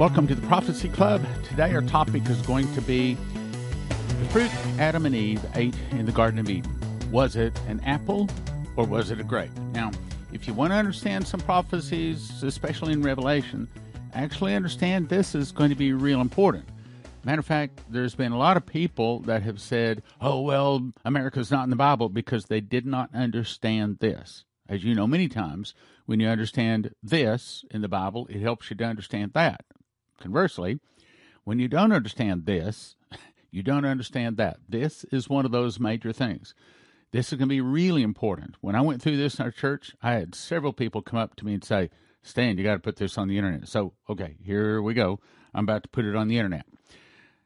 Welcome to the Prophecy Club. Today, our topic is going to be the fruit Adam and Eve ate in the Garden of Eden. Was it an apple or was it a grape? Now, if you want to understand some prophecies, especially in Revelation, actually understand this is going to be real important. Matter of fact, there's been a lot of people that have said, oh, well, America's not in the Bible because they did not understand this. As you know, many times when you understand this in the Bible, it helps you to understand that. Conversely, when you don't understand this, you don't understand that. This is one of those major things. This is going to be really important. When I went through this in our church, I had several people come up to me and say, Stan, you got to put this on the internet. So, okay, here we go. I'm about to put it on the internet.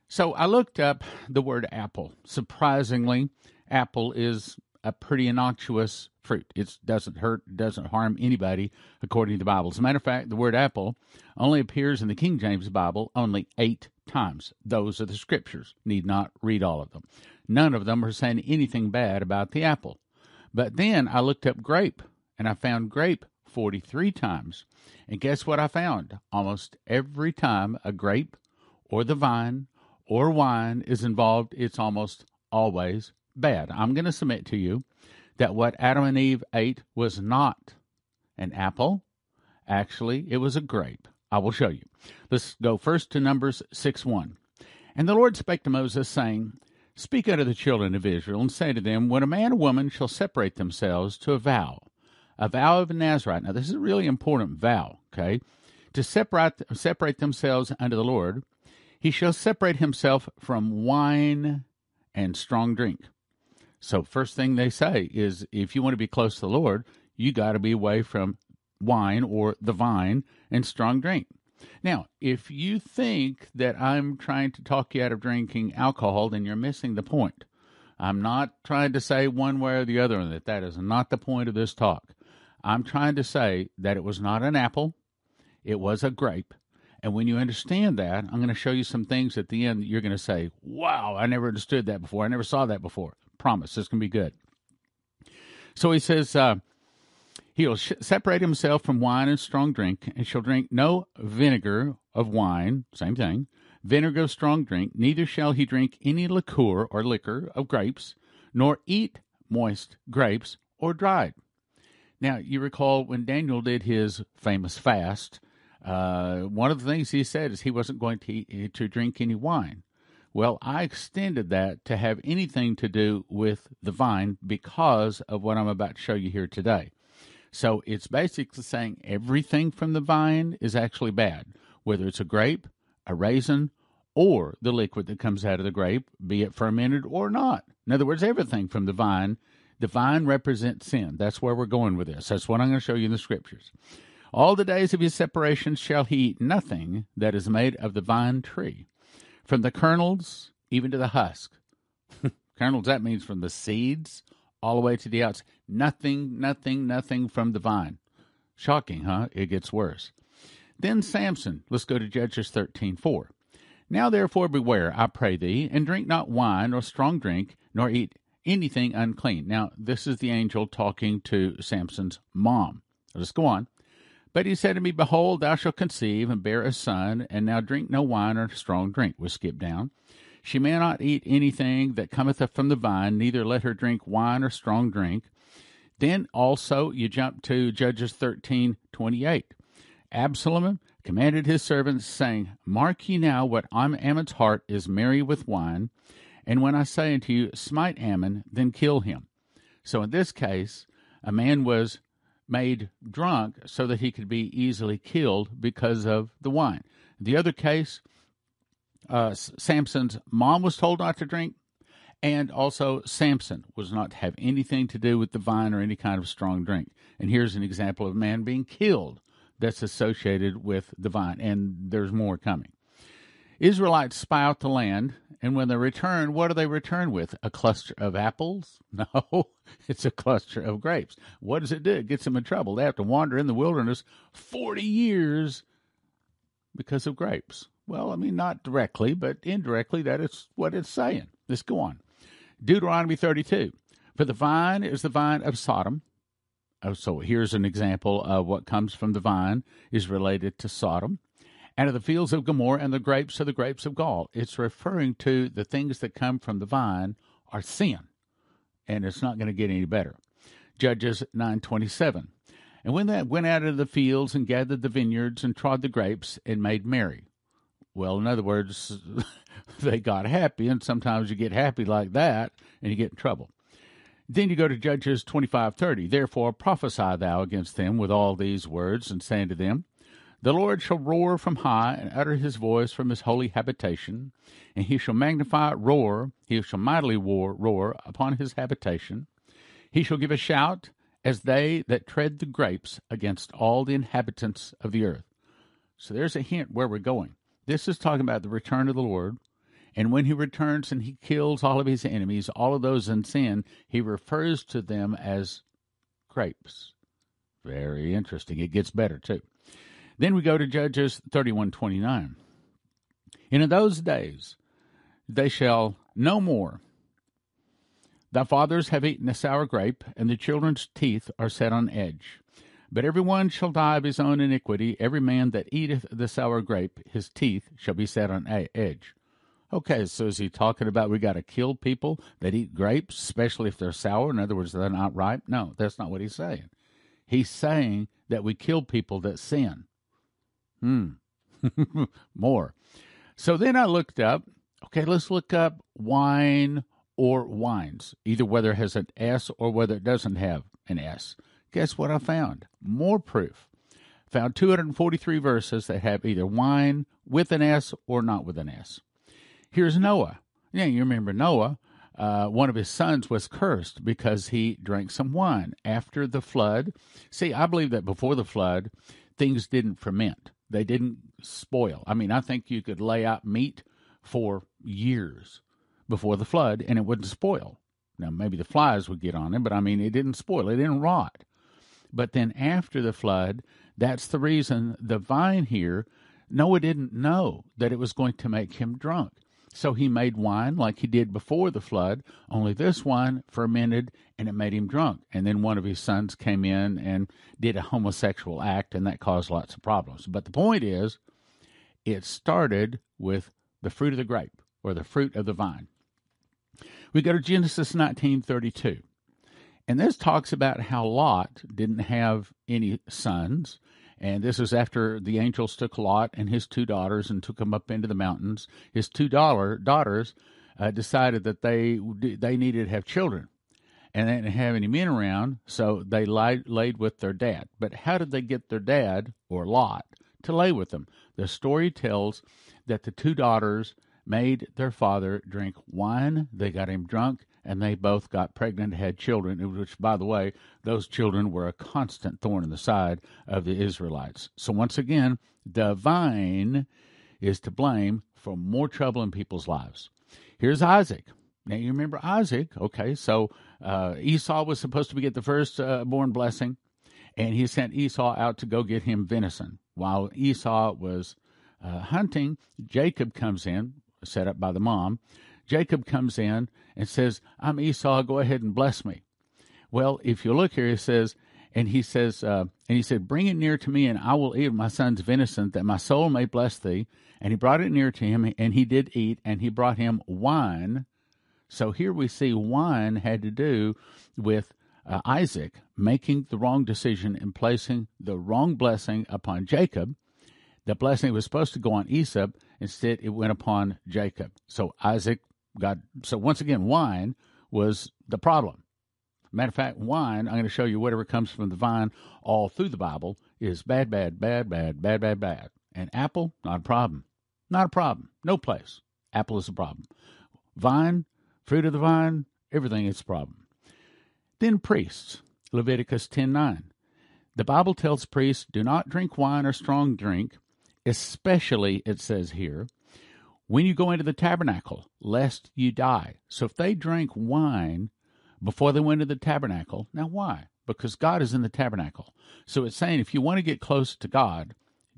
So I looked up the word apple. Surprisingly, apple is a pretty innocuous fruit. It doesn't hurt, doesn't harm anybody, according to the Bible. As a matter of fact, the word apple only appears in the King James Bible only eight times. Those are the scriptures. Need not read all of them. None of them are saying anything bad about the apple. But then I looked up grape, and I found grape 43 times. And guess what I found? Almost every time a grape or the vine or wine is involved, it's almost always bad. I'm going to submit to you that what Adam and Eve ate was not an apple. Actually, it was a grape. I will show you. Let's go first to Numbers 6 1. And the Lord spake to Moses, saying, Speak unto the children of Israel, and say to them, When a man or woman shall separate themselves to a vow, a vow of a Nazarite. Now, this is a really important vow, okay? To separate, separate themselves unto the Lord, he shall separate himself from wine and strong drink. So, first thing they say is if you want to be close to the Lord, you got to be away from wine or the vine and strong drink. Now, if you think that I'm trying to talk you out of drinking alcohol, then you're missing the point. I'm not trying to say one way or the other that that is not the point of this talk. I'm trying to say that it was not an apple, it was a grape. And when you understand that, I'm going to show you some things at the end that you're going to say, wow, I never understood that before. I never saw that before promise. This can be good. So he says, uh, He'll sh- separate himself from wine and strong drink, and shall drink no vinegar of wine, same thing, vinegar of strong drink, neither shall he drink any liqueur or liquor of grapes, nor eat moist grapes or dried. Now, you recall when Daniel did his famous fast, uh, one of the things he said is he wasn't going to, eat, to drink any wine. Well, I extended that to have anything to do with the vine because of what I'm about to show you here today. So it's basically saying everything from the vine is actually bad, whether it's a grape, a raisin, or the liquid that comes out of the grape, be it fermented or not. In other words, everything from the vine. The vine represents sin. That's where we're going with this. That's what I'm going to show you in the scriptures. All the days of his separation shall he eat nothing that is made of the vine tree from the kernels even to the husk. kernels, that means from the seeds all the way to the outside. Nothing, nothing, nothing from the vine. Shocking, huh? It gets worse. Then Samson, let's go to Judges thirteen four. Now therefore beware, I pray thee, and drink not wine or strong drink, nor eat anything unclean. Now, this is the angel talking to Samson's mom. Let's go on. But he said to me, Behold, thou shalt conceive and bear a son, and now drink no wine or strong drink. We skip down. She may not eat anything that cometh up from the vine, neither let her drink wine or strong drink. Then also you jump to Judges thirteen twenty eight. Absalom commanded his servants, saying, Mark ye now what Ammon's heart is merry with wine, and when I say unto you, Smite Ammon, then kill him. So in this case, a man was made drunk so that he could be easily killed because of the wine. The other case, uh, Samson's mom was told not to drink, and also Samson was not to have anything to do with the vine or any kind of strong drink. And here's an example of a man being killed that's associated with the vine, and there's more coming. Israelites spy out the land, and when they return, what do they return with? A cluster of apples? No, it's a cluster of grapes. What does it do? It gets them in trouble. They have to wander in the wilderness 40 years because of grapes. Well, I mean, not directly, but indirectly, that is what it's saying. Let's go on. Deuteronomy 32. For the vine is the vine of Sodom. Oh, so here's an example of what comes from the vine is related to Sodom and of the fields of Gomorrah and the grapes of the grapes of gall. It's referring to the things that come from the vine are sin, and it's not going to get any better. Judges 9:27. And when they went out of the fields and gathered the vineyards and trod the grapes and made merry. Well, in other words, they got happy, and sometimes you get happy like that and you get in trouble. Then you go to Judges 25:30. Therefore prophesy thou against them with all these words, and say unto them, The Lord shall roar from high, and utter his voice from his holy habitation, and he shall magnify, roar, he shall mightily roar, roar upon his habitation. He shall give a shout, as they that tread the grapes against all the inhabitants of the earth. So there's a hint where we're going. This is talking about the return of the Lord. And when he returns and he kills all of his enemies, all of those in sin, he refers to them as grapes. Very interesting. It gets better too. Then we go to Judges 31:29. And in those days they shall no more Thy fathers have eaten a sour grape, and the children's teeth are set on edge. But every one shall die of his own iniquity. Every man that eateth the sour grape, his teeth shall be set on edge. Okay, so is he talking about we got to kill people that eat grapes, especially if they're sour? In other words, they're not ripe? No, that's not what he's saying. He's saying that we kill people that sin. Hmm. More. So then I looked up, okay, let's look up wine or wines, either whether it has an S or whether it doesn't have an S. Guess what I found? More proof. Found 243 verses that have either wine with an S or not with an S. Here's Noah. Yeah, you remember Noah. Uh, one of his sons was cursed because he drank some wine after the flood. See, I believe that before the flood, things didn't ferment, they didn't spoil. I mean, I think you could lay out meat for years before the flood and it wouldn't spoil. Now, maybe the flies would get on it, but I mean, it didn't spoil, it didn't rot. But then after the flood, that's the reason the vine here, Noah didn't know that it was going to make him drunk. So he made wine like he did before the flood, only this wine fermented and it made him drunk. And then one of his sons came in and did a homosexual act, and that caused lots of problems. But the point is, it started with the fruit of the grape or the fruit of the vine. We go to Genesis 19:32. And this talks about how Lot didn't have any sons. And this was after the angels took Lot and his two daughters and took them up into the mountains. His two daughter, daughters uh, decided that they they needed to have children, and they didn't have any men around, so they laid, laid with their dad. But how did they get their dad or Lot to lay with them? The story tells that the two daughters made their father drink wine. They got him drunk, and they both got pregnant, had children, which, by the way, those children were a constant thorn in the side of the Israelites. So, once again, the vine is to blame for more trouble in people's lives. Here's Isaac. Now, you remember Isaac. Okay, so uh, Esau was supposed to get the first uh, born blessing, and he sent Esau out to go get him venison. While Esau was uh, hunting, Jacob comes in, set up by the mom. Jacob comes in and says, I'm Esau, go ahead and bless me. Well, if you look here, he says, and he says, uh, and he said, Bring it near to me, and I will eat my son's venison, that my soul may bless thee. And he brought it near to him, and he did eat, and he brought him wine. So here we see wine had to do with uh, Isaac making the wrong decision and placing the wrong blessing upon Jacob. The blessing was supposed to go on Esau, Instead, it went upon Jacob. So Isaac got. So once again, wine was the problem. Matter of fact, wine, I'm going to show you whatever comes from the vine all through the Bible is bad, bad, bad, bad, bad, bad, bad. And apple, not a problem. Not a problem. No place. Apple is a problem. Vine, fruit of the vine, everything is a problem. Then priests, Leviticus 10:9. The Bible tells priests, do not drink wine or strong drink, especially, it says here, when you go into the tabernacle, lest you die. So if they drank wine before they went to the tabernacle, now why? Because God is in the tabernacle. So it's saying if you want to get close to God,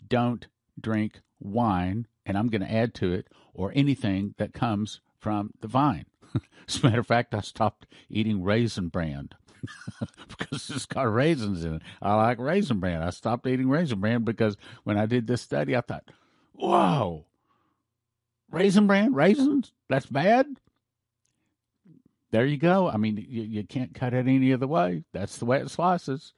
don't drink wine, and I'm going to add to it, or anything that comes from the vine. As a matter of fact, I stopped eating raisin bran because it's got raisins in it. I like raisin bran. I stopped eating raisin bran because when I did this study, I thought, Whoa. Raisin bran, raisins, that's bad? There you go. I mean, you, you can't cut it any other way. That's the way it slices.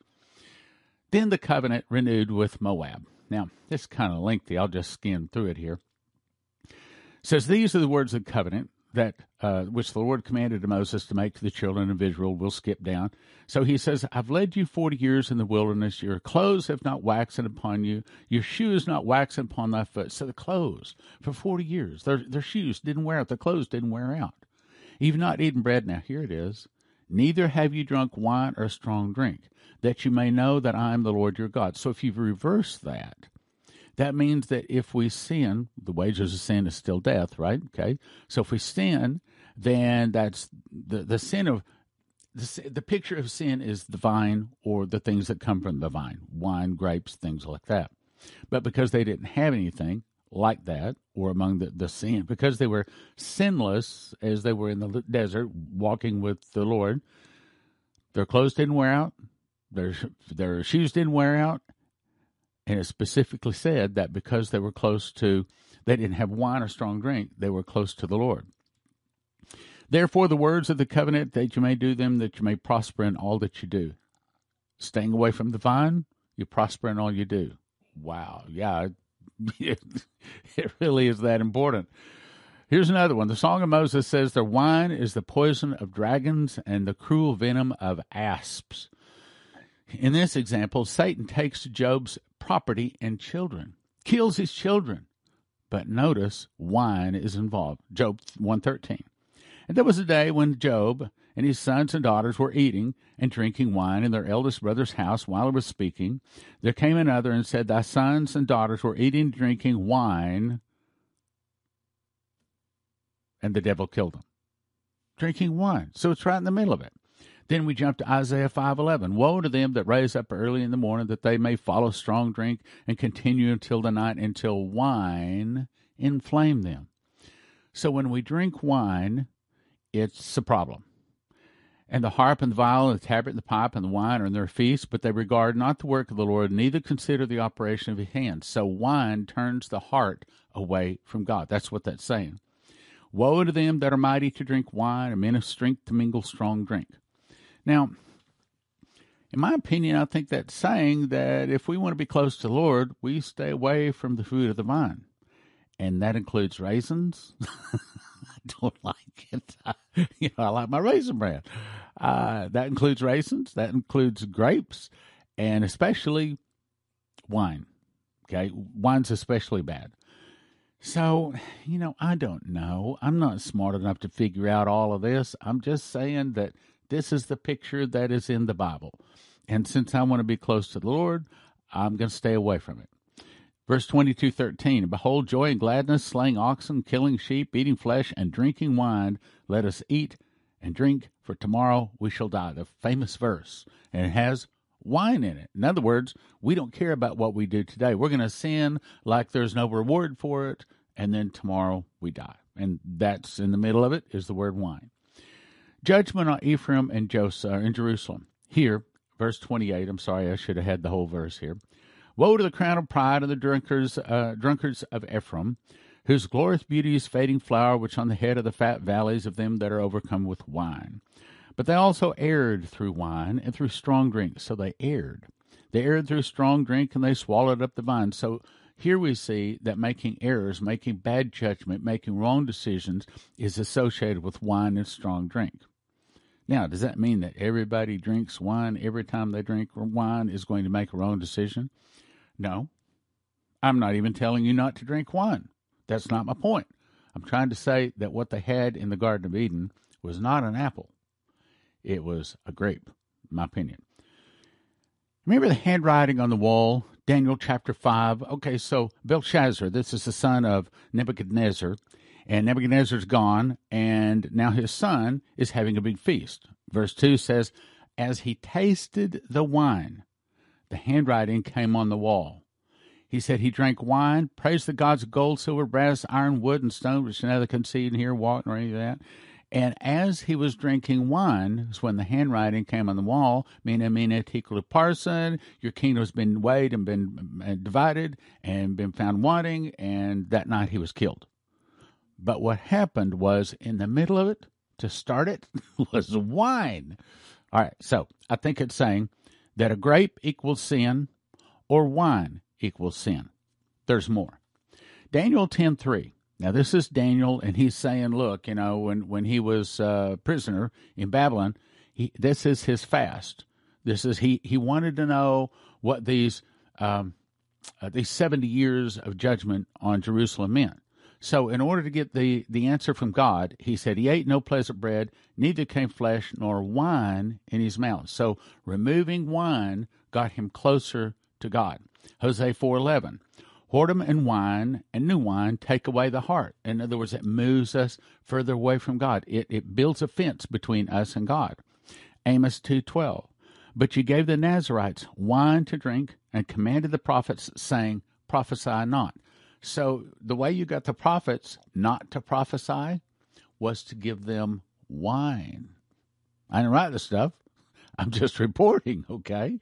Then the covenant renewed with Moab. Now, this is kind of lengthy. I'll just skim through it here. It says, These are the words of the covenant that uh, which the Lord commanded to Moses to make to the children of Israel. We'll skip down. So he says, I've led you forty years in the wilderness. Your clothes have not waxed upon you. Your shoes not waxed upon thy foot. So the clothes for forty years, their their shoes didn't wear out. Their clothes didn't wear out. You've not eaten bread. Now here it is. Neither have you drunk wine or strong drink, that you may know that I am the Lord your God. So if you've reversed that, that means that if we sin, the wages of sin is still death, right? Okay. So if we sin, then that's the, the sin of the, the picture of sin is the vine or the things that come from the vine, wine, grapes, things like that. But because they didn't have anything like that, or among the, the sin, because they were sinless as they were in the desert walking with the Lord, their clothes didn't wear out, their, their shoes didn't wear out, and it specifically said that because they were close to, they didn't have wine or strong drink, they were close to the Lord. Therefore, the words of the covenant, that you may do them, that you may prosper in all that you do. Staying away from the vine, you prosper in all you do. Wow. Yeah, it really is that important. Here's another one. The Song of Moses says, Their wine is the poison of dragons and the cruel venom of asps. In this example, Satan takes Job's property and children, kills his children. But notice wine is involved. Job 113. And there was a day when Job and his sons and daughters were eating and drinking wine in their eldest brother's house while he was speaking. There came another and said, Thy sons and daughters were eating and drinking wine. And the devil killed them. Drinking wine. So it's right in the middle of it. Then we jump to Isaiah 5:11. Woe to them that rise up early in the morning that they may follow strong drink and continue until the night until wine inflame them. So when we drink wine, it's a problem. And the harp and the viol and the tabret and the pipe and the wine are in their feasts, but they regard not the work of the Lord, neither consider the operation of his hands. So wine turns the heart away from God. That's what that's saying. Woe to them that are mighty to drink wine, and men of strength to mingle strong drink. Now, in my opinion, I think that's saying that if we want to be close to the Lord, we stay away from the fruit of the vine. And that includes raisins. I don't like it. you know, I like my raisin bran. Uh, that includes raisins. That includes grapes, and especially wine. Okay, wine's especially bad. So, you know, I don't know. I'm not smart enough to figure out all of this. I'm just saying that this is the picture that is in the Bible. And since I want to be close to the Lord, I'm going to stay away from it. Verse 22 13 Behold, joy and gladness, slaying oxen, killing sheep, eating flesh, and drinking wine. Let us eat and drink, for tomorrow we shall die. The famous verse. And it has wine in it. In other words, we don't care about what we do today. We're going to sin like there's no reward for it, and then tomorrow we die. And that's in the middle of it is the word wine. Judgment on Ephraim and Joseph in Jerusalem. Here, verse 28. I'm sorry, I should have had the whole verse here. Woe to the crown of pride of the drunkards, uh, drunkards of Ephraim, whose glorious beauty is fading flower, which on the head of the fat valleys of them that are overcome with wine. But they also erred through wine and through strong drink. So they erred. They erred through strong drink and they swallowed up the vine. So here we see that making errors, making bad judgment, making wrong decisions is associated with wine and strong drink. Now, does that mean that everybody drinks wine every time they drink wine is going to make a wrong decision? No. I'm not even telling you not to drink wine. That's not my point. I'm trying to say that what they had in the Garden of Eden was not an apple, it was a grape, my opinion. Remember the handwriting on the wall, Daniel chapter 5? Okay, so Belshazzar, this is the son of Nebuchadnezzar, and Nebuchadnezzar's gone, and now his son is having a big feast. Verse 2 says, As he tasted the wine, the handwriting came on the wall. He said he drank wine, praised the gods of gold, silver, brass, iron, wood, and stone, which neither can see and hear, walk, or any of that. And as he was drinking wine, is when the handwriting came on the wall, Mene, Mene, Tekel Parson, your kingdom's been weighed and been uh, divided and been found wanting, and that night he was killed. But what happened was in the middle of it, to start it, was wine. All right, so I think it's saying that a grape equals sin or wine equals sin. There's more. Daniel 10:3 now this is Daniel, and he's saying, "Look, you know, when when he was uh, prisoner in Babylon, he, this is his fast. This is he he wanted to know what these um, uh, these seventy years of judgment on Jerusalem meant. So, in order to get the the answer from God, he said he ate no pleasant bread, neither came flesh nor wine in his mouth. So, removing wine got him closer to God. Hosea four eleven. Whoredom and wine and new wine take away the heart. In other words, it moves us further away from God. It, it builds a fence between us and God. Amos 2.12 But you gave the Nazarites wine to drink and commanded the prophets, saying, Prophesy not. So the way you got the prophets not to prophesy was to give them wine. I didn't write the stuff. I'm just reporting, okay?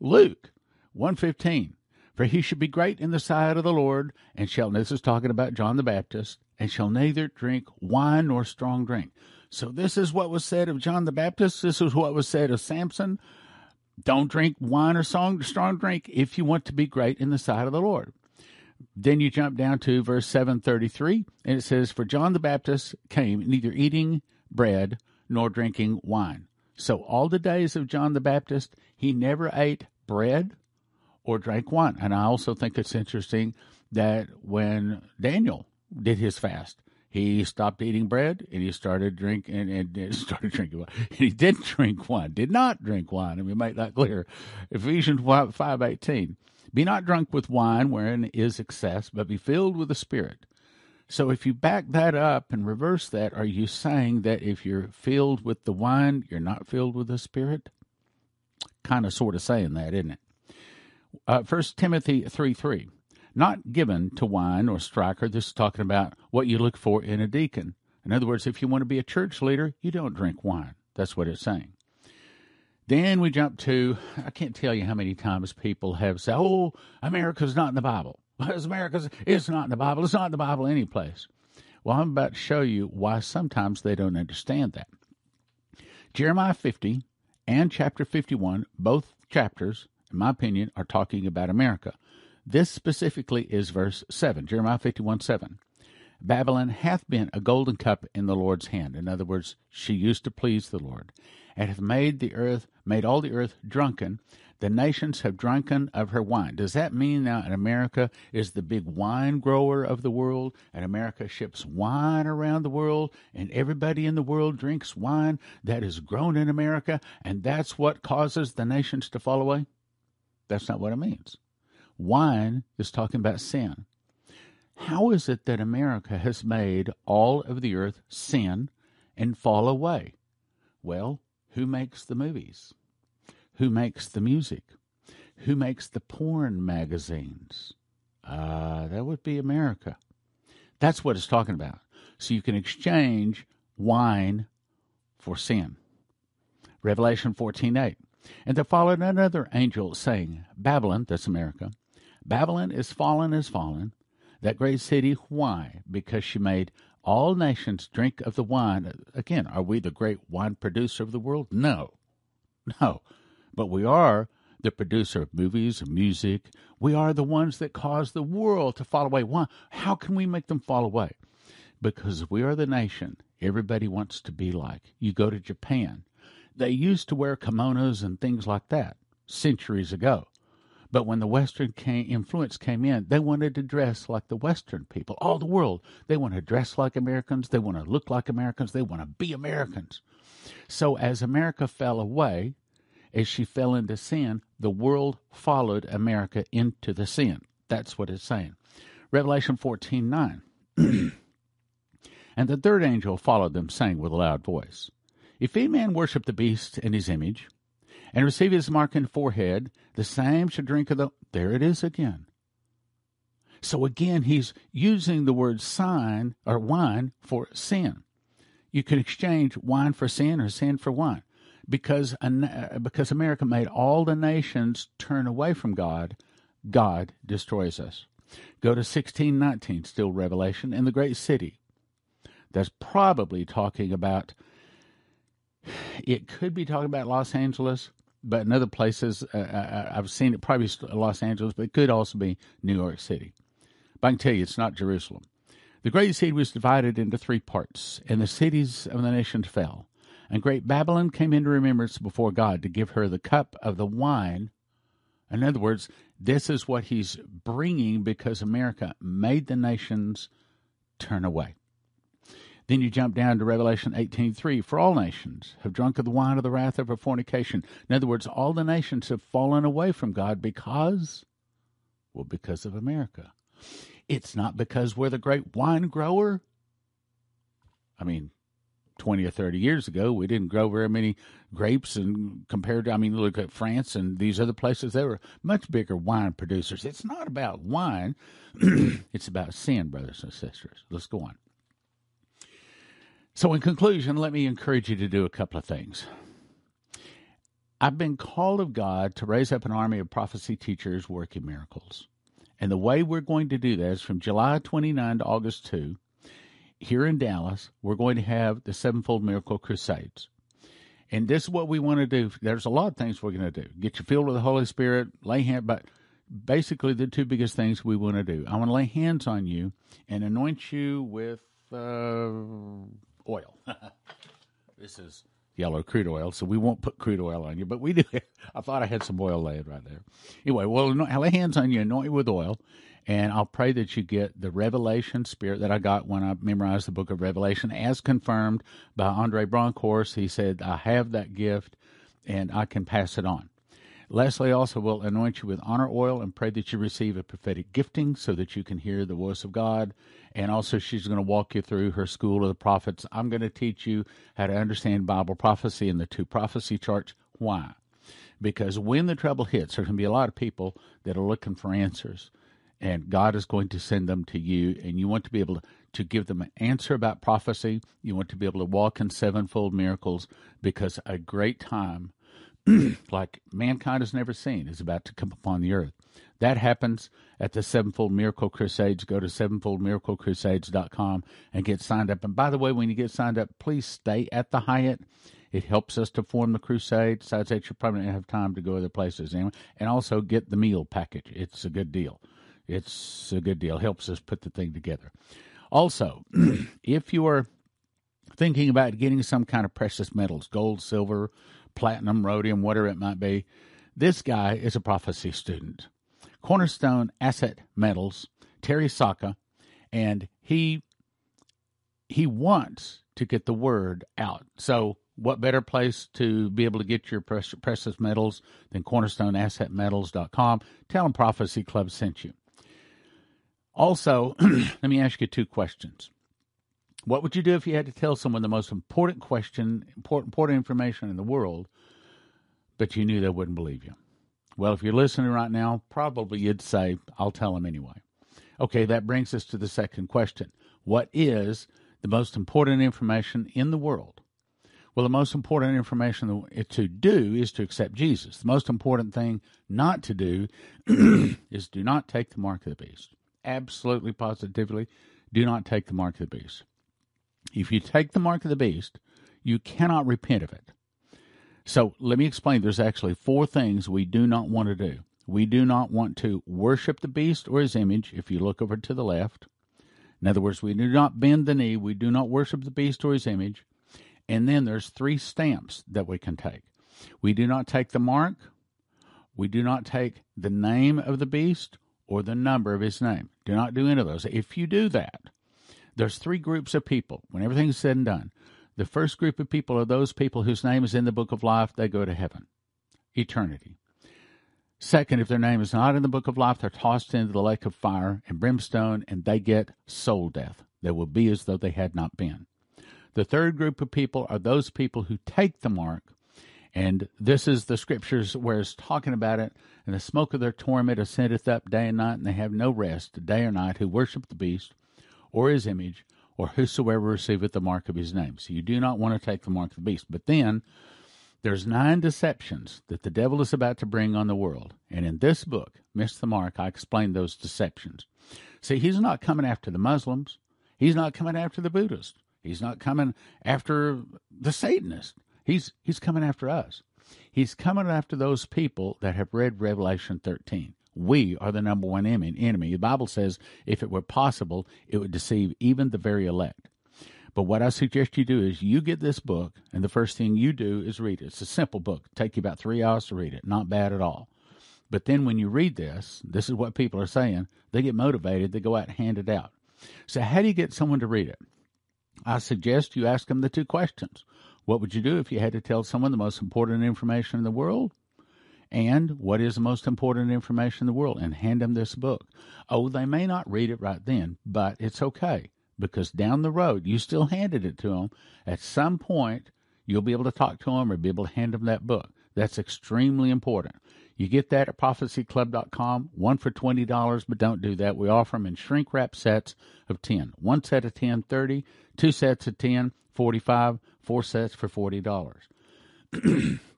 Luke 115 for he should be great in the sight of the Lord, and shall, this is talking about John the Baptist, and shall neither drink wine nor strong drink. So this is what was said of John the Baptist. This is what was said of Samson. Don't drink wine or strong, strong drink if you want to be great in the sight of the Lord. Then you jump down to verse 733, and it says, For John the Baptist came neither eating bread nor drinking wine. So all the days of John the Baptist, he never ate bread or drank wine. And I also think it's interesting that when Daniel did his fast, he stopped eating bread and he started drinking and, and started drinking wine. And he didn't drink wine, did not drink wine. And we make that clear. Ephesians 5, 18. Be not drunk with wine wherein is excess, but be filled with the Spirit. So if you back that up and reverse that, are you saying that if you're filled with the wine, you're not filled with the Spirit? Kind of sort of saying that, isn't it? Uh, 1 Timothy 3 3. Not given to wine or striker. This is talking about what you look for in a deacon. In other words, if you want to be a church leader, you don't drink wine. That's what it's saying. Then we jump to I can't tell you how many times people have said, "Oh, America's not in the Bible." America's it's not in the Bible. It's not in the Bible any place. Well, I'm about to show you why sometimes they don't understand that. Jeremiah 50 and chapter 51, both chapters, in my opinion, are talking about America. This specifically is verse 7, Jeremiah 51 7. Babylon hath been a golden cup in the Lord's hand. In other words, she used to please the Lord, and hath made the earth, made all the earth drunken. The nations have drunken of her wine. Does that mean now that America is the big wine grower of the world, and America ships wine around the world, and everybody in the world drinks wine that is grown in America, and that's what causes the nations to fall away? That's not what it means. Wine is talking about sin. How is it that America has made all of the earth sin and fall away? Well, who makes the movies? Who makes the music? Who makes the porn magazines? Uh, that would be America. That's what it's talking about. So you can exchange wine for sin. Revelation 14 8. And there followed another angel saying, Babylon, that's America, Babylon is fallen, is fallen, that great city. Why? Because she made all nations drink of the wine. Again, are we the great wine producer of the world? No. No. But we are the producer of movies and music. We are the ones that cause the world to fall away. Why? How can we make them fall away? Because we are the nation everybody wants to be like. You go to Japan, they used to wear kimonos and things like that centuries ago. But when the Western came, influence came in, they wanted to dress like the Western people. All the world, they want to dress like Americans. They want to look like Americans. They want to be Americans. So as America fell away, as she fell into sin, the world followed America into the sin. That's what it's saying. Revelation 14 9. and the third angel followed them, saying with a loud voice, if any man worship the beast and his image, and receive his mark in forehead, the same shall drink of the. There it is again. So again, he's using the word sign or wine for sin. you can exchange wine for sin or sin for wine because because America made all the nations turn away from God, God destroys us. Go to 1619, still Revelation, in the great city. That's probably talking about, it could be talking about Los Angeles, but in other places, uh, uh, uh I've seen it probably Los Angeles, but it could also be New York City. But I can tell you, it's not Jerusalem. The great city was divided into three parts, and the cities of the nations fell. And great Babylon came into remembrance before God to give her the cup of the wine. In other words, this is what he's bringing because America made the nations turn away. Then you jump down to Revelation 18:3. For all nations have drunk of the wine of the wrath of her fornication. In other words, all the nations have fallen away from God because, well, because of America. It's not because we're the great wine grower. I mean, 20 or 30 years ago, we didn't grow very many grapes. And compared to, I mean, look at France and these other places, they were much bigger wine producers. It's not about wine, it's about sin, brothers and sisters. Let's go on. So, in conclusion, let me encourage you to do a couple of things. I've been called of God to raise up an army of prophecy teachers working miracles. And the way we're going to do that is from July 29 to August 2 here in Dallas, we're going to have the Sevenfold Miracle Crusades. And this is what we want to do. There's a lot of things we're going to do. Get you filled with the Holy Spirit, lay hand, but basically the two biggest things we want to do. I want to lay hands on you and anoint you with uh, oil. this is yellow crude oil, so we won't put crude oil on you, but we do. I thought I had some oil laid right there. Anyway, well, lay hands on you, anoint you with oil, and I'll pray that you get the revelation spirit that I got when I memorized the book of Revelation, as confirmed by Andre Bronkhorst. He said, I have that gift and I can pass it on. Leslie also will anoint you with honor oil and pray that you receive a prophetic gifting so that you can hear the voice of God. And also, she's going to walk you through her school of the prophets. I'm going to teach you how to understand Bible prophecy and the two prophecy charts. Why? Because when the trouble hits, there's going to be a lot of people that are looking for answers and God is going to send them to you, and you want to be able to, to give them an answer about prophecy. You want to be able to walk in sevenfold miracles because a great time, like mankind has never seen, is about to come upon the earth. That happens at the Sevenfold Miracle Crusades. Go to sevenfoldmiraclecrusades.com and get signed up. And by the way, when you get signed up, please stay at the Hyatt. It helps us to form the crusade. Besides that, you probably don't have time to go other places anyway. And also get the meal package. It's a good deal. It's a good deal. Helps us put the thing together. Also, if you are thinking about getting some kind of precious metals, gold, silver, platinum, rhodium, whatever it might be, this guy is a prophecy student. Cornerstone Asset Metals, Terry Saka, and he he wants to get the word out. So, what better place to be able to get your precious metals than cornerstoneassetmetals.com? Tell them Prophecy Club sent you. Also, let me ask you two questions. What would you do if you had to tell someone the most important question, important, important information in the world, but you knew they wouldn't believe you? Well, if you're listening right now, probably you'd say, I'll tell him anyway. Okay, that brings us to the second question. What is the most important information in the world? Well, the most important information to do is to accept Jesus. The most important thing not to do is do not take the mark of the beast absolutely positively do not take the mark of the beast. If you take the mark of the beast, you cannot repent of it. So let me explain. There's actually four things we do not want to do. We do not want to worship the beast or his image. If you look over to the left, in other words, we do not bend the knee. We do not worship the beast or his image. And then there's three stamps that we can take. We do not take the mark. We do not take the name of the beast or the number of his name. Do not do any of those. If you do that, there's three groups of people. When everything's said and done, the first group of people are those people whose name is in the book of life. They go to heaven, eternity. Second, if their name is not in the book of life, they're tossed into the lake of fire and brimstone, and they get soul death. They will be as though they had not been. The third group of people are those people who take the mark and this is the scriptures where it's talking about it. And the smoke of their torment ascendeth up day and night, and they have no rest, day or night, who worship the beast, or his image, or whosoever receiveth the mark of his name. So you do not want to take the mark of the beast. But then there's nine deceptions that the devil is about to bring on the world. And in this book, Miss the Mark, I explain those deceptions. See, he's not coming after the Muslims. He's not coming after the Buddhists. He's not coming after the Satanists. He's he's coming after us. He's coming after those people that have read Revelation 13. We are the number one enemy. The Bible says if it were possible, it would deceive even the very elect. But what I suggest you do is you get this book, and the first thing you do is read it. It's a simple book. Take you about three hours to read it. Not bad at all. But then when you read this, this is what people are saying. They get motivated. They go out and hand it out. So how do you get someone to read it? I suggest you ask them the two questions. What would you do if you had to tell someone the most important information in the world? And what is the most important information in the world? And hand them this book. Oh, they may not read it right then, but it's okay because down the road, you still handed it to them. At some point, you'll be able to talk to them or be able to hand them that book. That's extremely important. You get that at prophecyclub.com, one for $20, but don't do that. We offer them in shrink wrap sets of 10. One set of 10, 30, two sets of 10, 45, four sets for $40.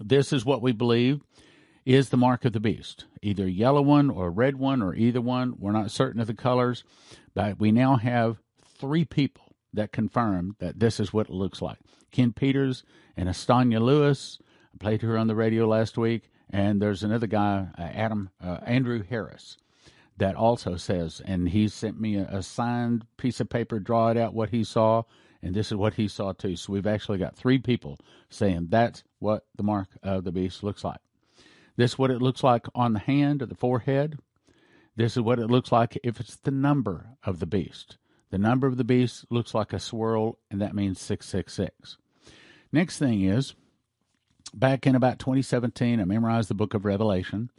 this is what we believe is the mark of the beast either yellow one or red one or either one. We're not certain of the colors, but we now have three people that confirm that this is what it looks like. Ken Peters and Estanya Lewis. I played her on the radio last week. And there's another guy, uh, Adam uh, Andrew Harris, that also says, and he sent me a, a signed piece of paper, draw it out what he saw, and this is what he saw too. So we've actually got three people saying that's what the mark of the beast looks like. This is what it looks like on the hand or the forehead. This is what it looks like if it's the number of the beast. The number of the beast looks like a swirl, and that means 666. Next thing is, back in about 2017, I memorized the book of Revelation,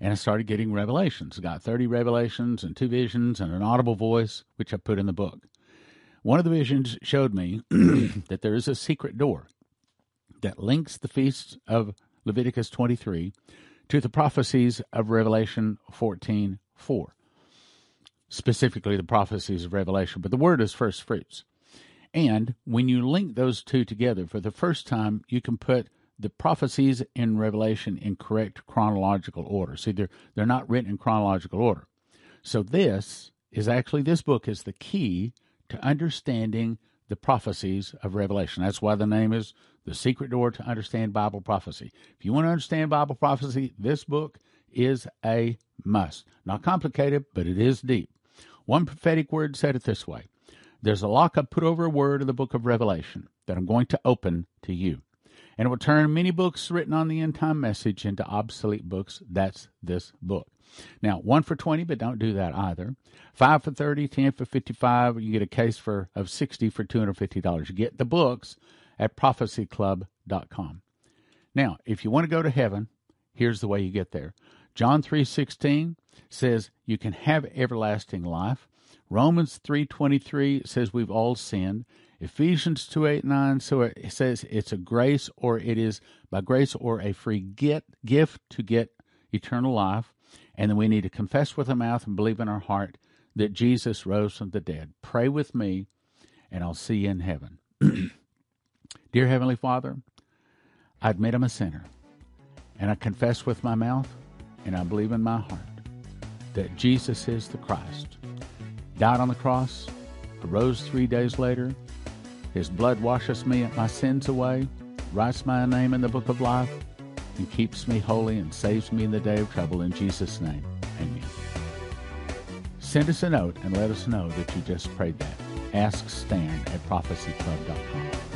and I started getting revelations. I got 30 revelations and two visions and an audible voice, which I put in the book. One of the visions showed me that there is a secret door that links the feasts of Leviticus 23 to the prophecies of Revelation 14 4. Specifically, the prophecies of Revelation, but the word is first fruits. And when you link those two together for the first time, you can put the prophecies in Revelation in correct chronological order. See, they're, they're not written in chronological order. So, this is actually, this book is the key to understanding the prophecies of Revelation. That's why the name is The Secret Door to Understand Bible Prophecy. If you want to understand Bible prophecy, this book is a must. Not complicated, but it is deep. One prophetic word said it this way There's a lock I put over a word of the book of Revelation that I'm going to open to you. And it will turn many books written on the end time message into obsolete books. That's this book. Now, one for 20, but don't do that either. Five for 30, 10 for 55. You get a case for of 60 for $250. You get the books at prophecyclub.com. Now, if you want to go to heaven, here's the way you get there. John 3:16 says you can have everlasting life. Romans 3:23 says we've all sinned. Ephesians 2 8 9, so it says it's a grace or it is by grace or a free get, gift to get eternal life. And then we need to confess with our mouth and believe in our heart that Jesus rose from the dead. Pray with me, and I'll see you in heaven. Dear Heavenly Father, I admit I'm a sinner, and I confess with my mouth, and I believe in my heart that Jesus is the Christ, died on the cross, arose three days later. His blood washes me my sins away, writes my name in the book of life, and keeps me holy and saves me in the day of trouble. In Jesus' name, amen. Send us a note and let us know that you just prayed that. Ask Stan at prophecyclub.com.